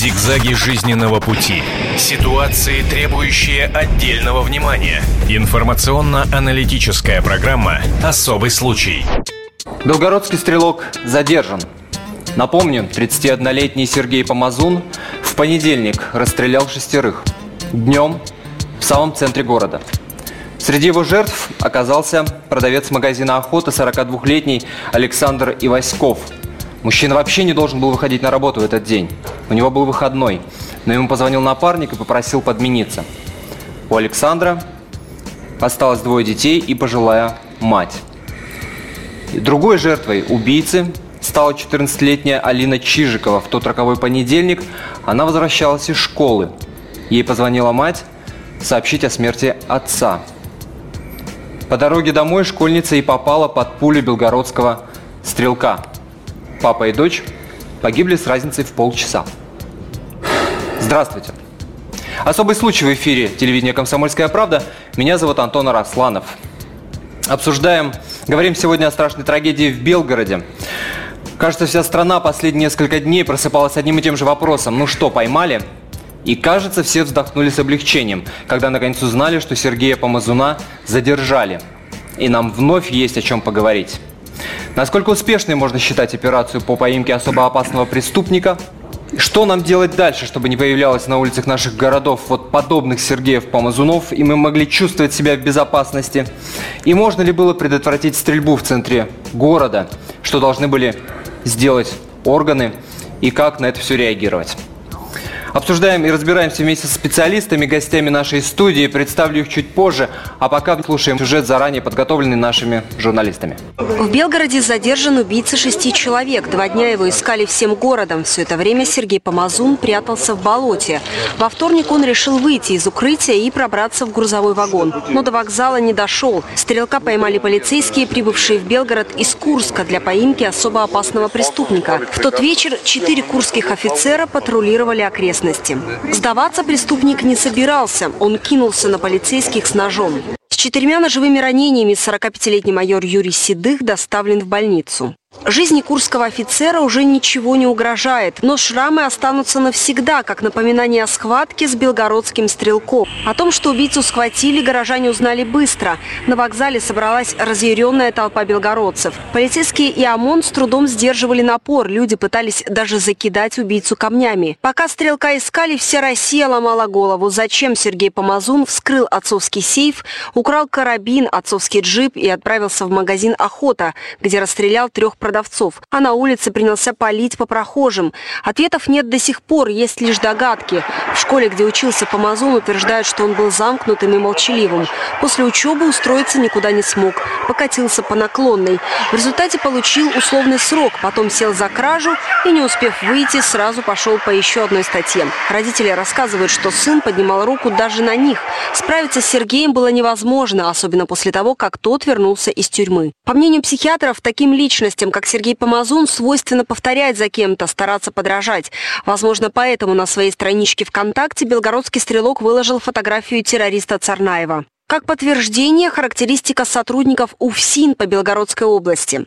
Зигзаги жизненного пути. Ситуации, требующие отдельного внимания. Информационно-аналитическая программа «Особый случай». Белгородский стрелок задержан. Напомню, 31-летний Сергей Помазун в понедельник расстрелял шестерых. Днем в самом центре города. Среди его жертв оказался продавец магазина «Охота» 42-летний Александр Иваськов. Мужчина вообще не должен был выходить на работу в этот день. У него был выходной, но ему позвонил напарник и попросил подмениться. У Александра осталось двое детей и пожилая мать. Другой жертвой убийцы стала 14-летняя Алина Чижикова. В тот роковой понедельник она возвращалась из школы. Ей позвонила мать сообщить о смерти отца. По дороге домой школьница и попала под пулю белгородского стрелка. Папа и дочь погибли с разницей в полчаса. Здравствуйте. Особый случай в эфире телевидения «Комсомольская правда». Меня зовут Антон Арасланов. Обсуждаем, говорим сегодня о страшной трагедии в Белгороде. Кажется, вся страна последние несколько дней просыпалась одним и тем же вопросом. Ну что, поймали? И кажется, все вздохнули с облегчением, когда наконец узнали, что Сергея Помазуна задержали. И нам вновь есть о чем поговорить. Насколько успешной можно считать операцию по поимке особо опасного преступника? Что нам делать дальше, чтобы не появлялось на улицах наших городов вот подобных Сергеев Помазунов, и мы могли чувствовать себя в безопасности? И можно ли было предотвратить стрельбу в центре города? Что должны были сделать органы? И как на это все реагировать? Обсуждаем и разбираемся вместе с специалистами, гостями нашей студии. Представлю их чуть позже. А пока слушаем сюжет, заранее подготовленный нашими журналистами. В Белгороде задержан убийца шести человек. Два дня его искали всем городом. Все это время Сергей Помазун прятался в болоте. Во вторник он решил выйти из укрытия и пробраться в грузовой вагон. Но до вокзала не дошел. Стрелка поймали полицейские, прибывшие в Белгород из Курска для поимки особо опасного преступника. В тот вечер четыре курских офицера патрулировали окрестности окрестности. Сдаваться преступник не собирался. Он кинулся на полицейских с ножом. С четырьмя ножевыми ранениями 45-летний майор Юрий Седых доставлен в больницу. Жизни курского офицера уже ничего не угрожает, но шрамы останутся навсегда, как напоминание о схватке с белгородским стрелком. О том, что убийцу схватили, горожане узнали быстро. На вокзале собралась разъяренная толпа белгородцев. Полицейские и ОМОН с трудом сдерживали напор, люди пытались даже закидать убийцу камнями. Пока стрелка искали, вся Россия ломала голову, зачем Сергей Помазун вскрыл отцовский сейф, украл карабин, отцовский джип и отправился в магазин «Охота», где расстрелял трех продавцов а на улице принялся палить по прохожим. Ответов нет до сих пор, есть лишь догадки. В школе, где учился Помазун, утверждают, что он был замкнутым и молчаливым. После учебы устроиться никуда не смог. Покатился по наклонной. В результате получил условный срок, потом сел за кражу и, не успев выйти, сразу пошел по еще одной статье. Родители рассказывают, что сын поднимал руку даже на них. Справиться с Сергеем было невозможно, особенно после того, как тот вернулся из тюрьмы. По мнению психиатров, таким личностям, как как Сергей Помазун, свойственно повторять за кем-то, стараться подражать. Возможно, поэтому на своей страничке ВКонтакте белгородский стрелок выложил фотографию террориста Царнаева. Как подтверждение, характеристика сотрудников УФСИН по Белгородской области.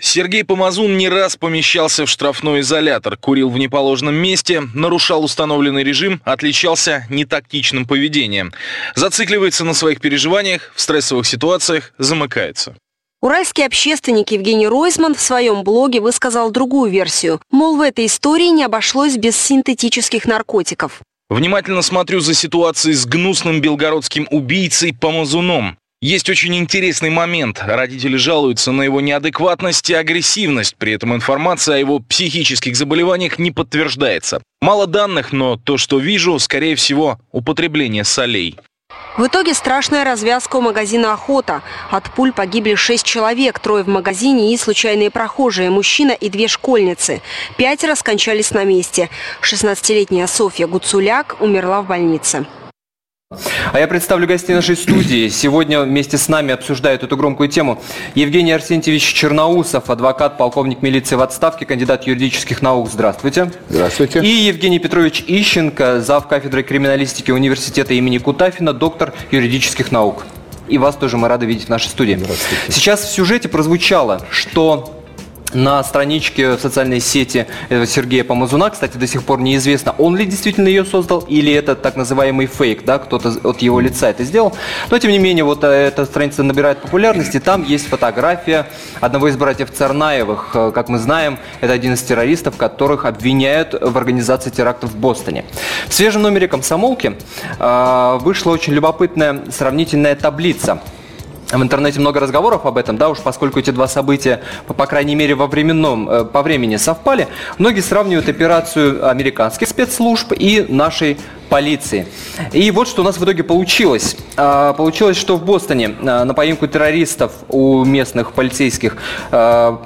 Сергей Помазун не раз помещался в штрафной изолятор, курил в неположенном месте, нарушал установленный режим, отличался нетактичным поведением. Зацикливается на своих переживаниях, в стрессовых ситуациях замыкается. Уральский общественник Евгений Ройзман в своем блоге высказал другую версию. Мол, в этой истории не обошлось без синтетических наркотиков. Внимательно смотрю за ситуацией с гнусным белгородским убийцей Помазуном. Есть очень интересный момент. Родители жалуются на его неадекватность и агрессивность. При этом информация о его психических заболеваниях не подтверждается. Мало данных, но то, что вижу, скорее всего, употребление солей. В итоге страшная развязка у магазина «Охота». От пуль погибли шесть человек, трое в магазине и случайные прохожие, мужчина и две школьницы. Пятеро скончались на месте. 16-летняя Софья Гуцуляк умерла в больнице. А я представлю гостей нашей студии. Сегодня вместе с нами обсуждают эту громкую тему Евгений Арсентьевич Черноусов, адвокат, полковник милиции в отставке, кандидат юридических наук. Здравствуйте. Здравствуйте. И Евгений Петрович Ищенко, зав. кафедры криминалистики университета имени Кутафина, доктор юридических наук. И вас тоже мы рады видеть в нашей студии. Сейчас в сюжете прозвучало, что на страничке в социальной сети Сергея Помазуна. Кстати, до сих пор неизвестно, он ли действительно ее создал или это так называемый фейк, да, кто-то от его лица это сделал. Но, тем не менее, вот э, эта страница набирает популярности. Там есть фотография одного из братьев Царнаевых. Э, как мы знаем, это один из террористов, которых обвиняют в организации терактов в Бостоне. В свежем номере «Комсомолки» э, вышла очень любопытная сравнительная таблица – в интернете много разговоров об этом, да, уж поскольку эти два события, по, крайней мере, во временном, э, по времени совпали, многие сравнивают операцию американских спецслужб и нашей полиции. И вот что у нас в итоге получилось. А, получилось, что в Бостоне а, на поимку террористов у местных полицейских а,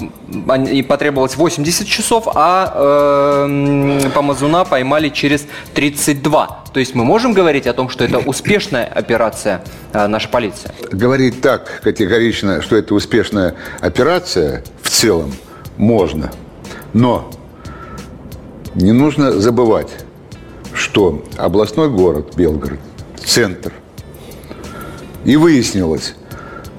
потребовалось 80 часов, а Помазуна поймали через 32. То есть мы можем говорить о том, что это успешная операция нашей полиции? Говорить так категорично, что это успешная операция в целом можно. Но не нужно забывать, что областной город Белгород, центр, и выяснилось,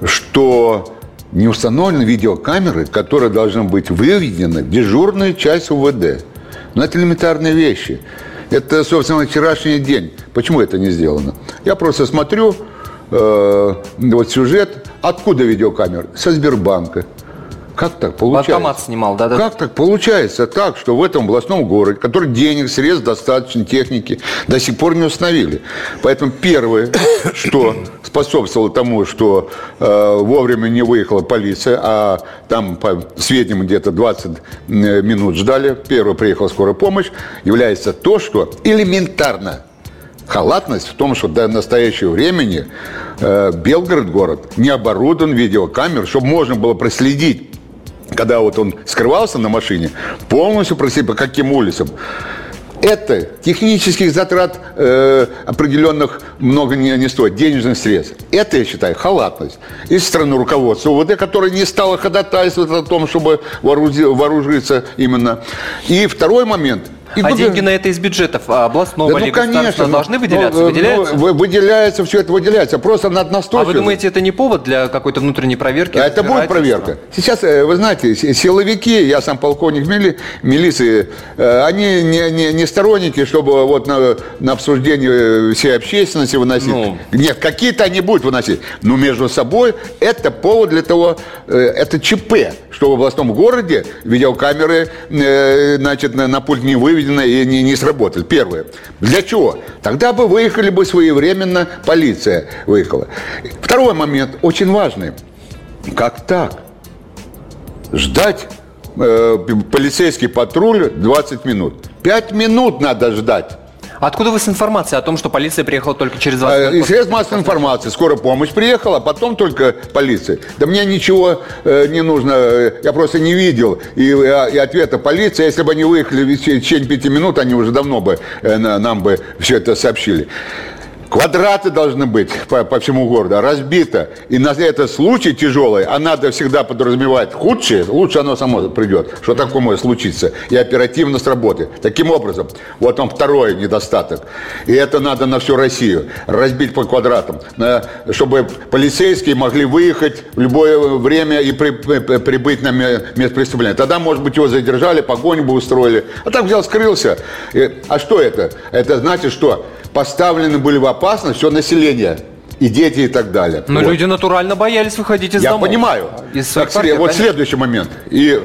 что не установлены видеокамеры, которые должны быть выведены в дежурную часть УВД. Но это элементарные вещи. Это, собственно, вчерашний день. Почему это не сделано? Я просто смотрю э, вот сюжет. Откуда видеокамера? Со Сбербанка. Как так получается? Автомат снимал, да, да. Как так получается так, что в этом областном городе, который денег, средств достаточно, техники, до сих пор не установили. Поэтому первое, что способствовало тому, что э, вовремя не выехала полиция, а там по сведениям где-то 20 э, минут ждали, первое приехала скорая помощь, является то, что элементарно халатность в том, что до настоящего времени э, Белгород город не оборудован видеокамер, чтобы можно было проследить когда вот он скрывался на машине, полностью просили по каким улицам. Это технических затрат э, определенных много не, не стоит, денежных средств. Это, я считаю, халатность. И стороны руководства УВД, которое не стало ходатайствовать о том, чтобы вооружиться именно. И второй момент – и а деньги на это из бюджетов а областного да, ну, или конечно, должны выделяться? Ну, выделяются? Ну, выделяется, все это выделяется. Просто над настойчивость. А вы думаете, это не повод для какой-то внутренней проверки? А это будет проверка. Сейчас, э, вы знаете, силовики, я сам полковник мили, милиции, э, они не, не, не сторонники, чтобы вот на, на обсуждение всей общественности выносить. Ну. Нет, какие-то они будут выносить. Но между собой это повод для того, э, это ЧП, что в областном городе видеокамеры значит, на, на пульт не выведены выведено и не, не сработали. Первое. Для чего? Тогда бы выехали бы своевременно, полиция выехала. Второй момент, очень важный. Как так? Ждать э, полицейский патруль 20 минут. 5 минут надо ждать. Откуда вы с информацией о том, что полиция приехала только через вас? Э, из средств массовой информации. Скорая помощь приехала, потом только полиция. Да мне ничего э, не нужно, я просто не видел. И, э, и ответа полиции, если бы они выехали в течение пяти минут, они уже давно бы э, нам бы все это сообщили. Квадраты должны быть по, по всему городу, разбито. И на этот случай тяжелый, а надо всегда подразумевать худшее, лучше оно само придет, что такое может случиться, и оперативно сработает. Таким образом, вот он второй недостаток. И это надо на всю Россию, разбить по квадратам, чтобы полицейские могли выехать в любое время и при, при, прибыть на место преступления. Тогда, может быть, его задержали, погоню бы устроили. А так взял, скрылся. А что это? Это значит, что поставлены были в опасность все население и дети и так далее. Но вот. люди натурально боялись выходить из Я домов. Я понимаю. Из так, квартир, вот следующий момент. И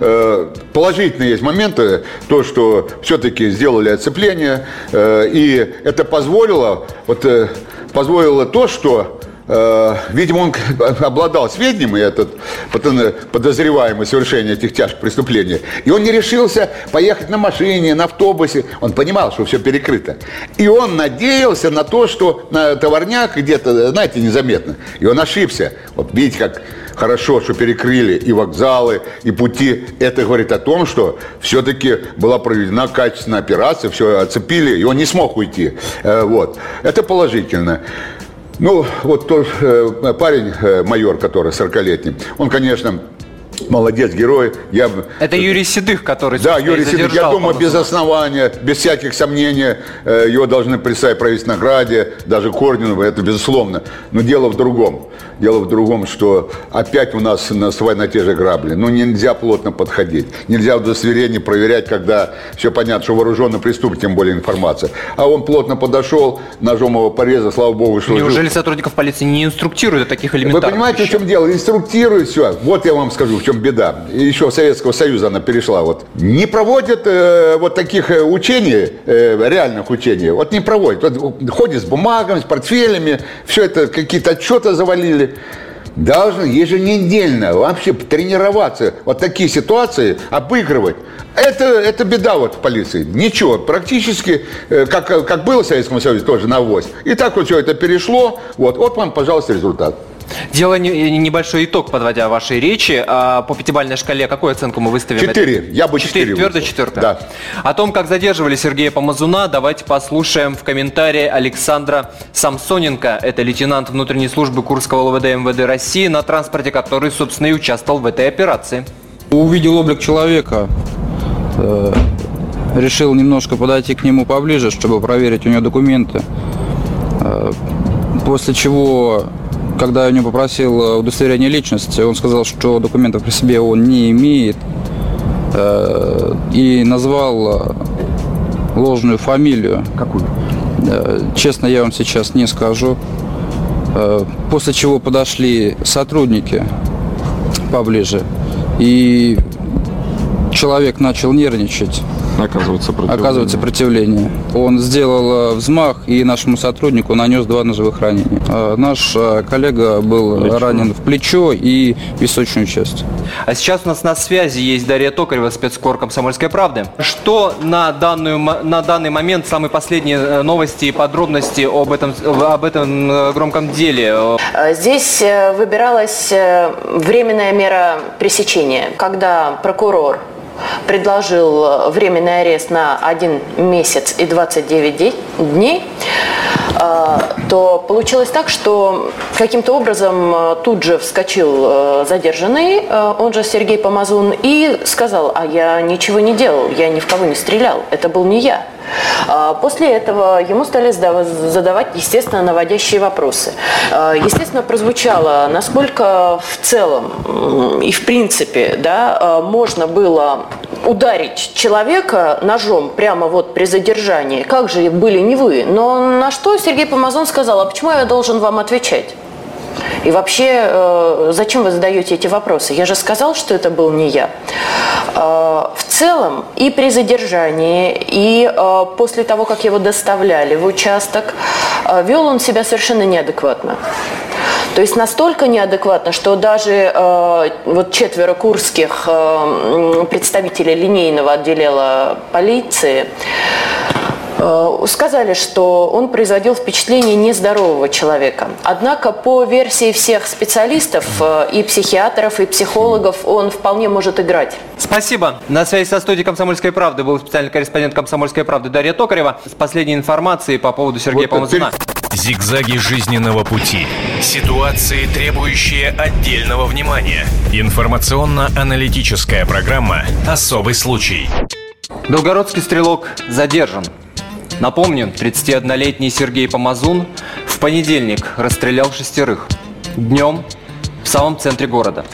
э, положительные есть моменты, то, что все-таки сделали оцепление, э, и это позволило, вот, э, позволило то, что видимо, он обладал сведением, и этот подозреваемый совершение этих тяжких преступлений. И он не решился поехать на машине, на автобусе. Он понимал, что все перекрыто. И он надеялся на то, что на товарняк где-то, знаете, незаметно. И он ошибся. Вот видите, как хорошо, что перекрыли и вокзалы, и пути. Это говорит о том, что все-таки была проведена качественная операция, все оцепили, и он не смог уйти. Э, вот. Это положительно. Ну, вот тот э, парень, э, майор, который 40-летний, он, конечно, молодец, герой. Я... Это Юрий Седых, который Да, Юрий Седых, я думаю, без основания, без всяких сомнений, э, его должны представить правительственной награде, даже Корнину, это безусловно. Но дело в другом. Дело в другом, что опять у нас наступают на те же грабли. Ну, нельзя плотно подходить. Нельзя удостоверение проверять, когда все понятно, что вооруженный преступник, тем более информация. А он плотно подошел, ножом его порезал, слава богу, что... Неужели жил. сотрудников полиции не инструктируют о таких элементарных Вы понимаете, вещах? в чем дело? Инструктируют все. Вот я вам скажу, в чем беда. Еще Советского Союза она перешла. Вот. Не проводят э, вот таких э, учений, э, реальных учений. Вот не проводят. Вот, ходят с бумагами, с портфелями, все это какие-то отчеты завалили должны еженедельно вообще тренироваться, вот такие ситуации обыгрывать. Это, это беда вот в полиции. Ничего, практически, э, как, как было в Советском Союзе, тоже на вось. И так вот все это перешло. Вот, вот вам, пожалуйста, результат. Делая небольшой итог, подводя вашей речи, а, по пятибалльной шкале какую оценку мы выставим? Четыре. Я бы четыре. Твердая четверка? Да. О том, как задерживали Сергея Помазуна, давайте послушаем в комментарии Александра Самсоненко. Это лейтенант внутренней службы Курского ЛВД МВД России, на транспорте который, собственно, и участвовал в этой операции. Увидел облик человека, э, решил немножко подойти к нему поближе, чтобы проверить у него документы. Э, после чего когда я у него попросил э, удостоверение личности, он сказал, что документов при себе он не имеет. Э, и назвал э, ложную фамилию. Какую? Честно, я вам сейчас не скажу. После чего подошли сотрудники поближе. И человек начал нервничать. Оказывается сопротивление. Оказывает сопротивление. Он сделал э, взмах и нашему сотруднику нанес два ножевых ранения. Э, наш э, коллега был плечо. ранен в плечо и височную часть. А сейчас у нас на связи есть Дарья Токарева, спецкор «Комсомольской правды». Что на, данную, на данный момент самые последние новости и подробности об этом, об этом громком деле? Здесь выбиралась временная мера пресечения, когда прокурор предложил э, временный арест на один месяц и 29 дней, э, то получилось так, что каким-то образом э, тут же вскочил задержанный, он же Сергей Помазун, и сказал, а я ничего не делал, я ни в кого не стрелял, это был не я. А после этого ему стали задавать, естественно, наводящие вопросы. А, естественно, прозвучало, насколько в целом и в принципе да, а, можно было ударить человека ножом прямо вот при задержании. Как же были не вы? Но на что Сергей Помазон сказал, а почему я должен вам отвечать? И вообще, э, зачем вы задаете эти вопросы? Я же сказал, что это был не я. Э, в целом, и при задержании, и э, после того, как его доставляли в участок, вел он себя совершенно неадекватно. То есть настолько неадекватно, что даже вот четверо курских представителей линейного отделения полиции сказали, что он производил впечатление нездорового человека. Однако по версии всех специалистов, э, и психиатров, и психологов, он вполне может играть. Спасибо. На связи со студией «Комсомольской правды» был специальный корреспондент «Комсомольской правды» Дарья Токарева с последней информацией по поводу Сергея вот Помазуна. Зигзаги жизненного пути. Ситуации, требующие отдельного внимания. Информационно-аналитическая программа «Особый случай». Белгородский стрелок задержан. Напомню, 31-летний Сергей Помазун в понедельник расстрелял шестерых. Днем в самом центре города.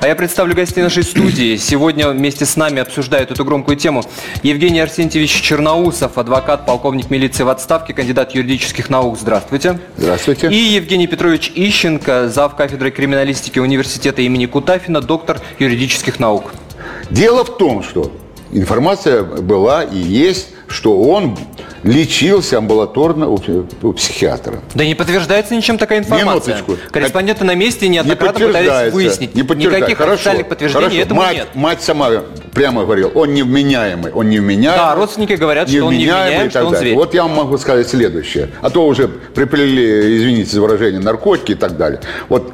А я представлю гостей нашей студии. Сегодня вместе с нами обсуждают эту громкую тему Евгений Арсентьевич Черноусов, адвокат, полковник милиции в отставке, кандидат юридических наук. Здравствуйте. Здравствуйте. И Евгений Петрович Ищенко, зав. кафедры криминалистики университета имени Кутафина, доктор юридических наук. Дело в том, что информация была и есть, что он лечился амбулаторно у, у психиатра. Да не подтверждается ничем такая информация. Минуточку. Корреспонденты на месте неоднократно не пытались выяснить. Не Никаких хорошо, официальных подтверждений хорошо. этому мать, нет. Мать сама прямо говорила, он невменяемый, он невменяемый. Да, родственники говорят, что он невменяемый, что он зверь. Вот я вам могу сказать следующее. А то уже приплели, извините за выражение, наркотики и так далее. Вот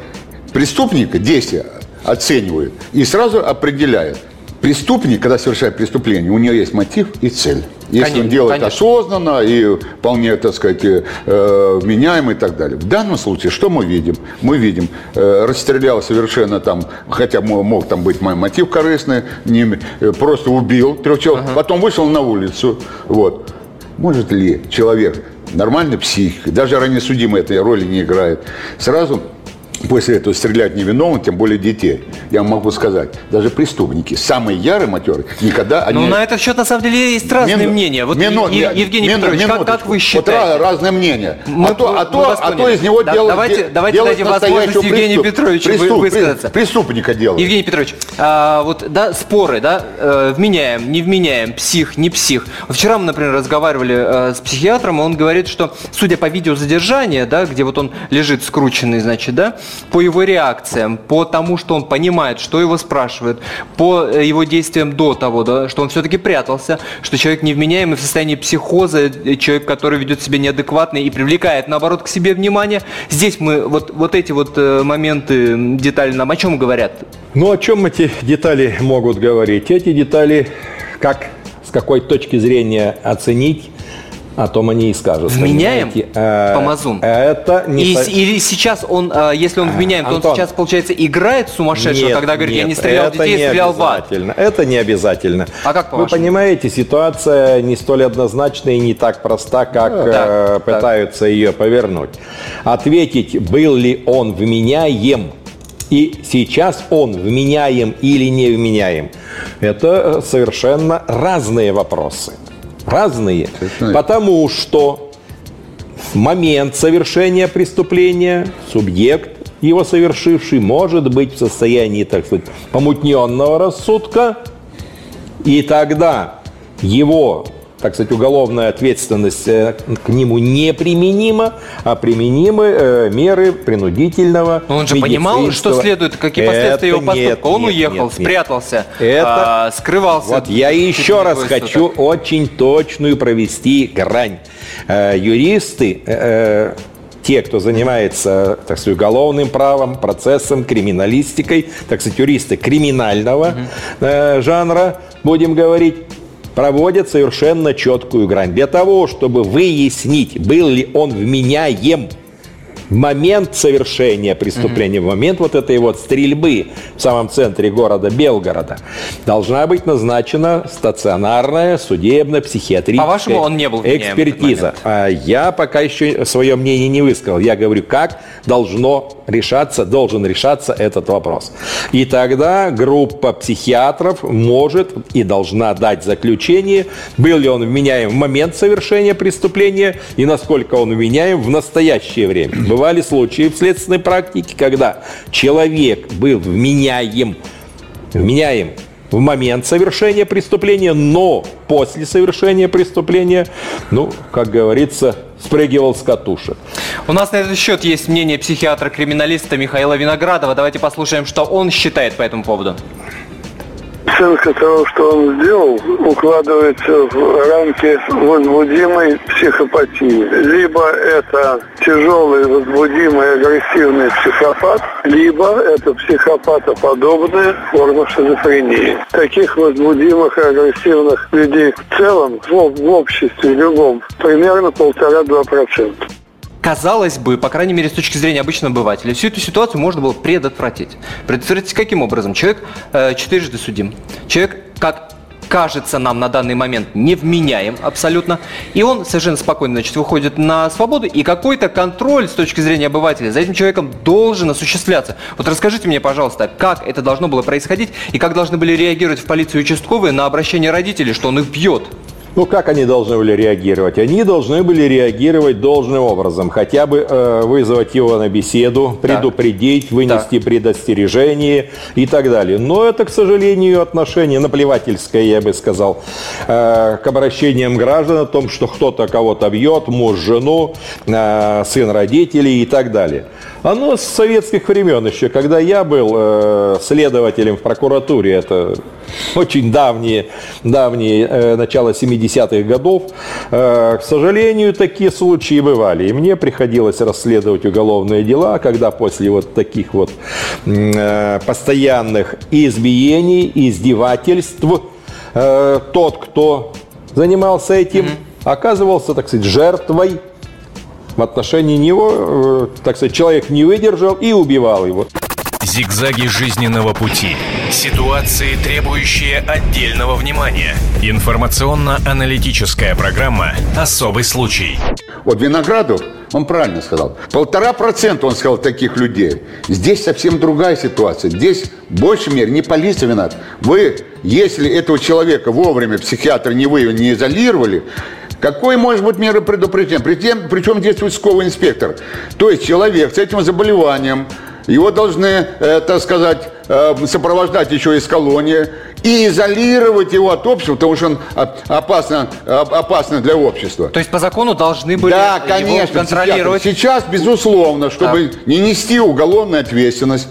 преступника действия оценивают и сразу определяют, преступник, когда совершает преступление, у него есть мотив и цель. Если Конечно, он делает конечно. осознанно и вполне, так сказать, э, и так далее. В данном случае что мы видим? Мы видим, э, расстрелял совершенно там, хотя мо- мог там быть мой мотив корыстный, не, э, просто убил трех человек, потом вышел на улицу. Вот. Может ли человек, нормальный псих, даже ранее судимый этой роли не играет, сразу после этого стрелять невиновных, тем более детей. Я могу сказать, даже преступники, самые ярые матеры, никогда они... Ну, на этот счет, на самом деле, есть разные Мину- мнения. Вот, мину- Е- Евгений мину- Петрович, как, как минуточку. вы Вот считаете? ra- разные мнения. Мы- а то, а то, а то из него Да, делают... давайте- давайте делают дадим возможность настоящего Евгению преступ- Петровичу преступ- высказаться. Преступника делают. Евгений Петрович, а, вот да, споры, да, э, вменяем, не вменяем, псих, не псих. Вчера мы, например, разговаривали э, с психиатром, он говорит, что, судя по видеозадержанию, да, где вот он лежит скрученный, значит, да, по его реакциям, по тому, что он понимает, что его спрашивают, по э, его действиям до того, да, что он все-таки прятался, что человек невменяемый в состоянии психоза, э, человек, который ведет себя неадекватно и привлекает, наоборот, к себе внимание. Здесь мы, вот, вот эти вот э, моменты, детали нам о чем говорят? Ну, о чем эти детали могут говорить? Эти детали, как, с какой точки зрения оценить, о том они и скажут. Вменяем? Э, Помазун? Это не... И, со- Или сейчас он, э, если он вменяем, то он Антон. сейчас, получается, играет сумасшедшего, Нет, когда говорит, я нет, не стрелял в детей, не я стрелял в ад. Это не обязательно. А как Вы по-вашему? понимаете, ситуация не столь однозначна и не так проста, как Так, э, так. пытаются ее повернуть. Ответить, был ли он вменяем и сейчас он вменяем или не вменяем, это э, совершенно разные вопросы. Разные. Потому что в момент совершения преступления субъект, его совершивший, может быть в состоянии, так сказать, помутненного рассудка, и тогда его, так сказать, уголовная ответственность э, к нему не применима, а применимы э, меры принудительного Но он же понимал, что следует, какие последствия Это его нет, поступка. он нет, уехал, нет, спрятался, Это- а, скрывался. Вот я еще раз хочу очень точную провести грань. Э, Юристы, те, кто занимается, так сказать, уголовным правом, процессом, криминалистикой, так сказать, юристы криминального э, жанра, будем говорить, проводят совершенно четкую грань. Для того, чтобы выяснить, был ли он вменяем момент совершения преступления, в момент вот этой вот стрельбы в самом центре города Белгорода, должна быть назначена стационарная судебно-психиатрическая По-вашему, он не был экспертиза. А я пока еще свое мнение не высказал. Я говорю, как должно решаться, должен решаться этот вопрос. И тогда группа психиатров может и должна дать заключение, был ли он вменяем в момент совершения преступления и насколько он вменяем в настоящее время. Бывали случаи в следственной практике, когда человек был вменяем, вменяем в момент совершения преступления, но после совершения преступления, ну, как говорится, спрыгивал с катушек. У нас на этот счет есть мнение психиатра-криминалиста Михаила Виноградова. Давайте послушаем, что он считает по этому поводу. Оценка того, что он сделал, укладывается в рамки возбудимой психопатии. Либо это тяжелый, возбудимый, агрессивный психопат, либо это психопатоподобная форма шизофрении. Таких возбудимых и агрессивных людей в целом в, в обществе любом примерно полтора-два процента. Казалось бы, по крайней мере, с точки зрения обычного обывателя, всю эту ситуацию можно было предотвратить. Предотвратить каким образом? Человек э, четырежды судим. Человек, как кажется нам на данный момент, невменяем абсолютно. И он совершенно спокойно, значит, выходит на свободу, и какой-то контроль с точки зрения обывателя за этим человеком должен осуществляться. Вот расскажите мне, пожалуйста, как это должно было происходить, и как должны были реагировать в полиции участковые на обращение родителей, что он их бьет. Ну, как они должны были реагировать? Они должны были реагировать должным образом. Хотя бы э, вызвать его на беседу, предупредить, вынести предостережение и так далее. Но это, к сожалению, отношение наплевательское, я бы сказал, э, к обращениям граждан о том, что кто-то кого-то бьет, муж жену, э, сын родителей и так далее. Оно с советских времен еще, когда я был э, следователем в прокуратуре, это очень давние, давние э, начало 70-х годов. Э, к сожалению, такие случаи бывали. И мне приходилось расследовать уголовные дела, когда после вот таких вот э, постоянных избиений, издевательств, э, тот, кто занимался этим, mm-hmm. оказывался, так сказать, жертвой в отношении него, э, так сказать, человек не выдержал и убивал его. Зигзаги жизненного пути. Ситуации, требующие отдельного внимания. Информационно-аналитическая программа «Особый случай». Вот Виноградов, он правильно сказал, полтора процента, он сказал, таких людей. Здесь совсем другая ситуация. Здесь в большей мере не полиция виновата. Вы, если этого человека вовремя психиатр не вы не изолировали, какой может быть меры предупреждения? Причем, причем здесь участковый инспектор. То есть человек с этим заболеванием, его должны, э, так сказать, э, сопровождать еще из колонии и изолировать его от общества, потому что он опасно, опасно для общества. То есть по закону должны были да, конечно, его контролировать? Сейчас, сейчас безусловно, чтобы да. не нести уголовную ответственность,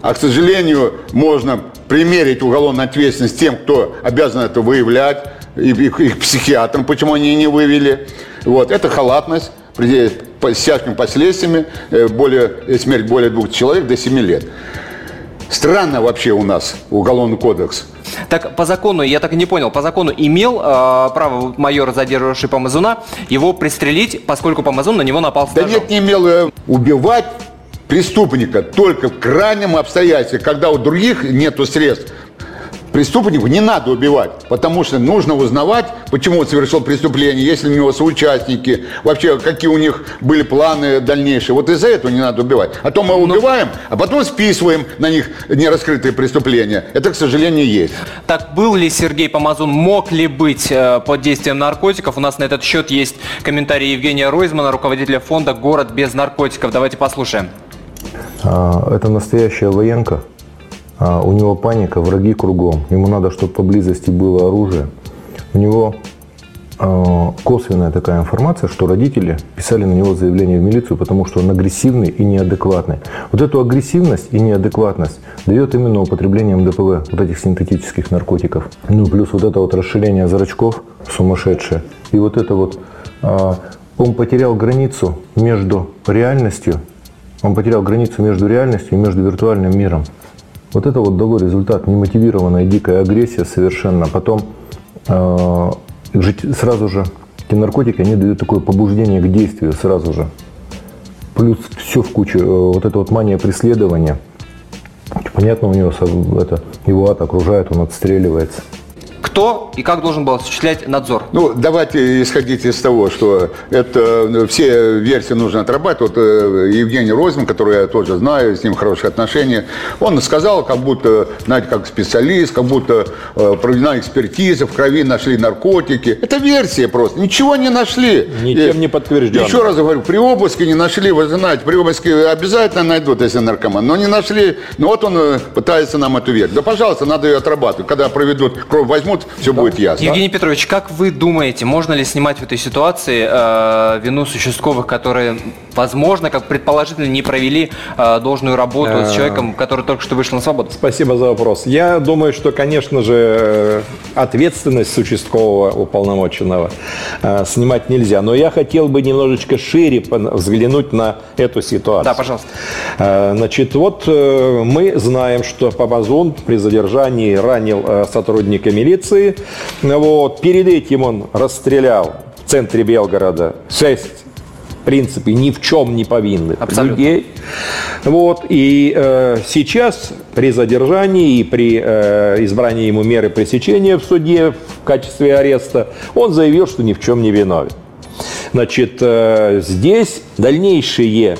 а, к сожалению, можно примерить уголовную ответственность тем, кто обязан это выявлять, их, их психиатрам, почему они не вывели. Вот. Это халатность с тяжкими последствиями, э, более, э, смерть более двух человек до 7 лет. Странно вообще у нас уголовный кодекс. Так по закону, я так и не понял, по закону имел э, право майор, задерживавший Помазуна, его пристрелить, поскольку Помазун на него напал с Да нет, не имел. Э, убивать преступника только в крайнем обстоятельстве, когда у других нету средств Преступнику не надо убивать, потому что нужно узнавать, почему он совершил преступление, если у него соучастники, вообще какие у них были планы дальнейшие. Вот из-за этого не надо убивать. А то мы ну, убиваем, а потом списываем на них нераскрытые преступления. Это, к сожалению, есть. Так был ли Сергей Помазун, мог ли быть э, под действием наркотиков? У нас на этот счет есть комментарий Евгения Ройзмана, руководителя фонда «Город без наркотиков». Давайте послушаем. А, это настоящая военка у него паника, враги кругом, ему надо, чтобы поблизости было оружие. У него а, косвенная такая информация, что родители писали на него заявление в милицию, потому что он агрессивный и неадекватный. Вот эту агрессивность и неадекватность дает именно употребление МДПВ, вот этих синтетических наркотиков. Ну, плюс вот это вот расширение зрачков сумасшедшее. И вот это вот, а, он потерял границу между реальностью, он потерял границу между реальностью и между виртуальным миром. Вот это вот дало результат немотивированная дикая агрессия совершенно. Потом э, сразу же эти наркотики, они дают такое побуждение к действию сразу же. Плюс все в кучу, э, вот эта вот мания преследования. Понятно, у него это, его ад окружает, он отстреливается кто и как должен был осуществлять надзор? Ну, давайте исходить из того, что это ну, все версии нужно отрабатывать. Вот э, Евгений Розин, который я тоже знаю, с ним хорошие отношения, он сказал, как будто, знаете, как специалист, как будто э, проведена экспертиза, в крови нашли наркотики. Это версия просто. Ничего не нашли. Ничем не подтверждено. Еще раз говорю, при обыске не нашли, вы знаете, при обыске обязательно найдут, если наркоман, но не нашли. Ну вот он э, пытается нам эту версию. Да, пожалуйста, надо ее отрабатывать. Когда проведут, кровь возьмут, все будет ясно. Евгений Петрович, как вы думаете, можно ли снимать в этой ситуации э, вину с участковых, которые, возможно, как предположительно, не провели э, должную работу с э, человеком, который только что вышел на свободу? Спасибо за вопрос. Я думаю, что, конечно же, ответственность с участкового уполномоченного э, снимать нельзя. Но я хотел бы немножечко шире взглянуть на эту ситуацию. Да, пожалуйста. Э, значит, вот э, мы знаем, что Папазон при задержании ранил э, сотрудника милиции. Вот. Перед этим он расстрелял в центре Белгорода шесть в принципе, ни в чем не повинных Абсолютно. людей. Вот. И э, сейчас при задержании и при э, избрании ему меры пресечения в суде в качестве ареста он заявил, что ни в чем не виновен. Значит, э, здесь дальнейшие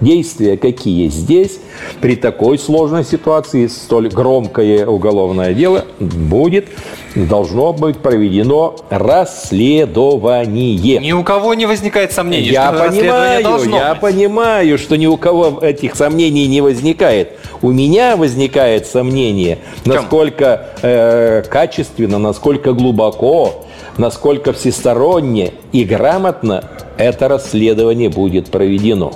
действия какие здесь при такой сложной ситуации, столь громкое уголовное дело будет должно быть проведено расследование. Ни у кого не возникает сомнений, я что понимаю, должно Я быть. понимаю, что ни у кого этих сомнений не возникает. У меня возникает сомнение, насколько э, качественно, насколько глубоко, насколько всесторонне и грамотно это расследование будет проведено.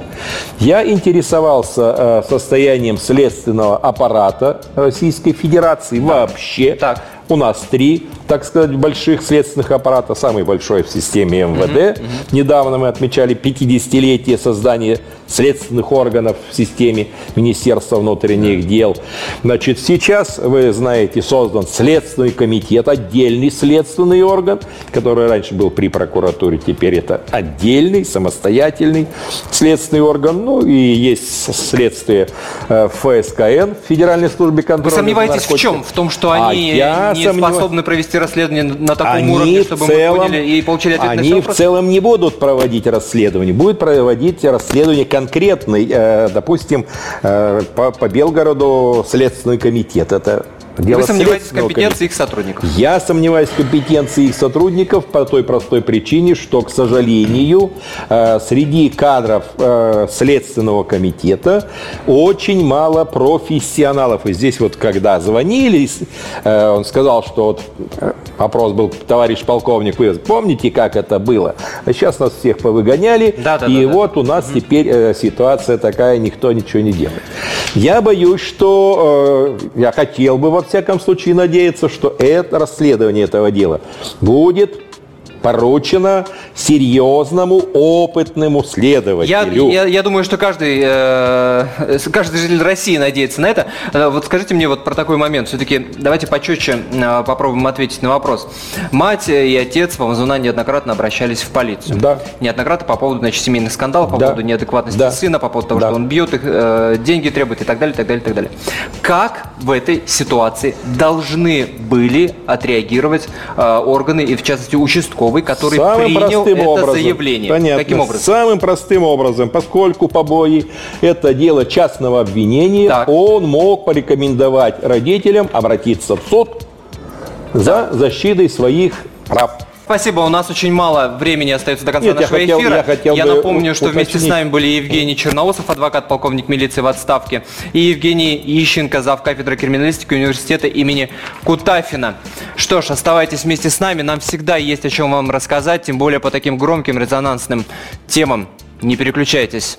Я интересовался э, состоянием следственного аппарата Российской Федерации вообще. Так. У нас три, так сказать, больших следственных аппарата. Самый большой в системе МВД. Недавно мы отмечали 50-летие создания следственных органов в системе Министерства внутренних дел. Значит, сейчас, вы знаете, создан Следственный комитет, отдельный следственный орган, который раньше был при прокуратуре, теперь это отдельный, самостоятельный следственный орган. Ну и есть следствие э, ФСКН, Федеральной службе контроля. Вы сомневаетесь в чем? В том, что А они я не сомневаюсь. способны провести расследование на таком Они уровне, чтобы целом- мы поняли и получили ответ на Они все в целом не будут проводить расследование, будут проводить расследование конкретный, э, допустим, э, по, по Белгороду Следственный комитет. Это дело Вы сомневаетесь в компетенции их сотрудников? я сомневаюсь в компетенции их сотрудников по той простой причине, что, к сожалению, э, среди кадров э, Следственного комитета очень мало профессионалов. И здесь вот, когда звонили, э, он сказал, что вот вопрос был, товарищ полковник, вы помните, как это было? А сейчас нас всех повыгоняли, Да, да, и да, да. вот у нас теперь э, ситуация такая, никто ничего не делает. Я боюсь, что э, я хотел бы во всяком случае надеяться, что это расследование этого дела будет поручено серьезному, опытному Я, следователю. я, я думаю, что каждый, э, каждый житель России надеется на это. Э, Вот скажите мне вот про такой момент. Все-таки давайте почетче э, попробуем ответить на вопрос. Мать и отец Памазуна неоднократно обращались в полицию. Да. Неоднократно по поводу значит, семейных скандалов, по Да. поводу неадекватности Да. сына, по поводу того, Да. что он бьет их, э, деньги требует и так далее, так далее, так далее. Как в этой ситуации должны были отреагировать э, органы и в частности участковый, который Самым принял это образом. заявление? Понятно. Каким образом? Самым простым образом, поскольку побои – это дело частного обвинения, Так. он мог порекомендовать родителям обратиться в суд за защитой своих прав. Спасибо, у нас очень мало времени остается до конца Нет, я нашего хотел- эфира. я хотел бы напомню, что вместе с нами были Евгений Черноусов, адвокат, полковник милиции в отставке, и Евгений Ищенко, зав. кафедры криминалистики университета имени Кутафина. Что ж, оставайтесь вместе с нами, нам всегда есть о чем вам рассказать, тем более по таким громким резонансным темам. Не переключайтесь.